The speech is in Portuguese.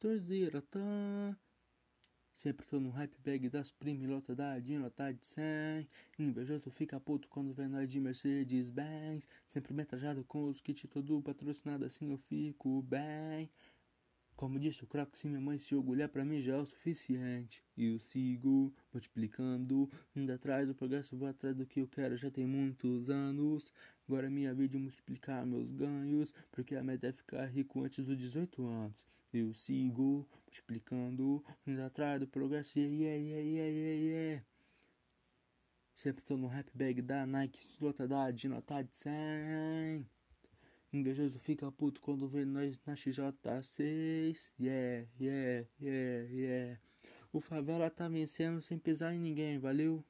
Torzeira tá. Sempre tô no hype bag das prime, lota da nota de 100 Invejoso fica puto quando vê nós de Mercedes Benz Sempre metrajado com os kits todo patrocinado assim eu fico bem como disse o Croc, se minha mãe se orgulhar pra mim já é o suficiente. Eu sigo multiplicando, indo atrás do progresso, vou atrás do que eu quero já tem muitos anos. Agora é minha vida de multiplicar meus ganhos, porque a meta é ficar rico antes dos 18 anos. Eu sigo multiplicando, indo atrás do progresso, yeah, yeah, yeah, yeah, yeah, yeah. Sempre tô no rap bag da Nike, lota da de nota de 100. Invejoso fica puto quando vê nós na XJ6. Yeah, yeah, yeah, yeah. O favela tá vencendo sem pisar em ninguém, valeu?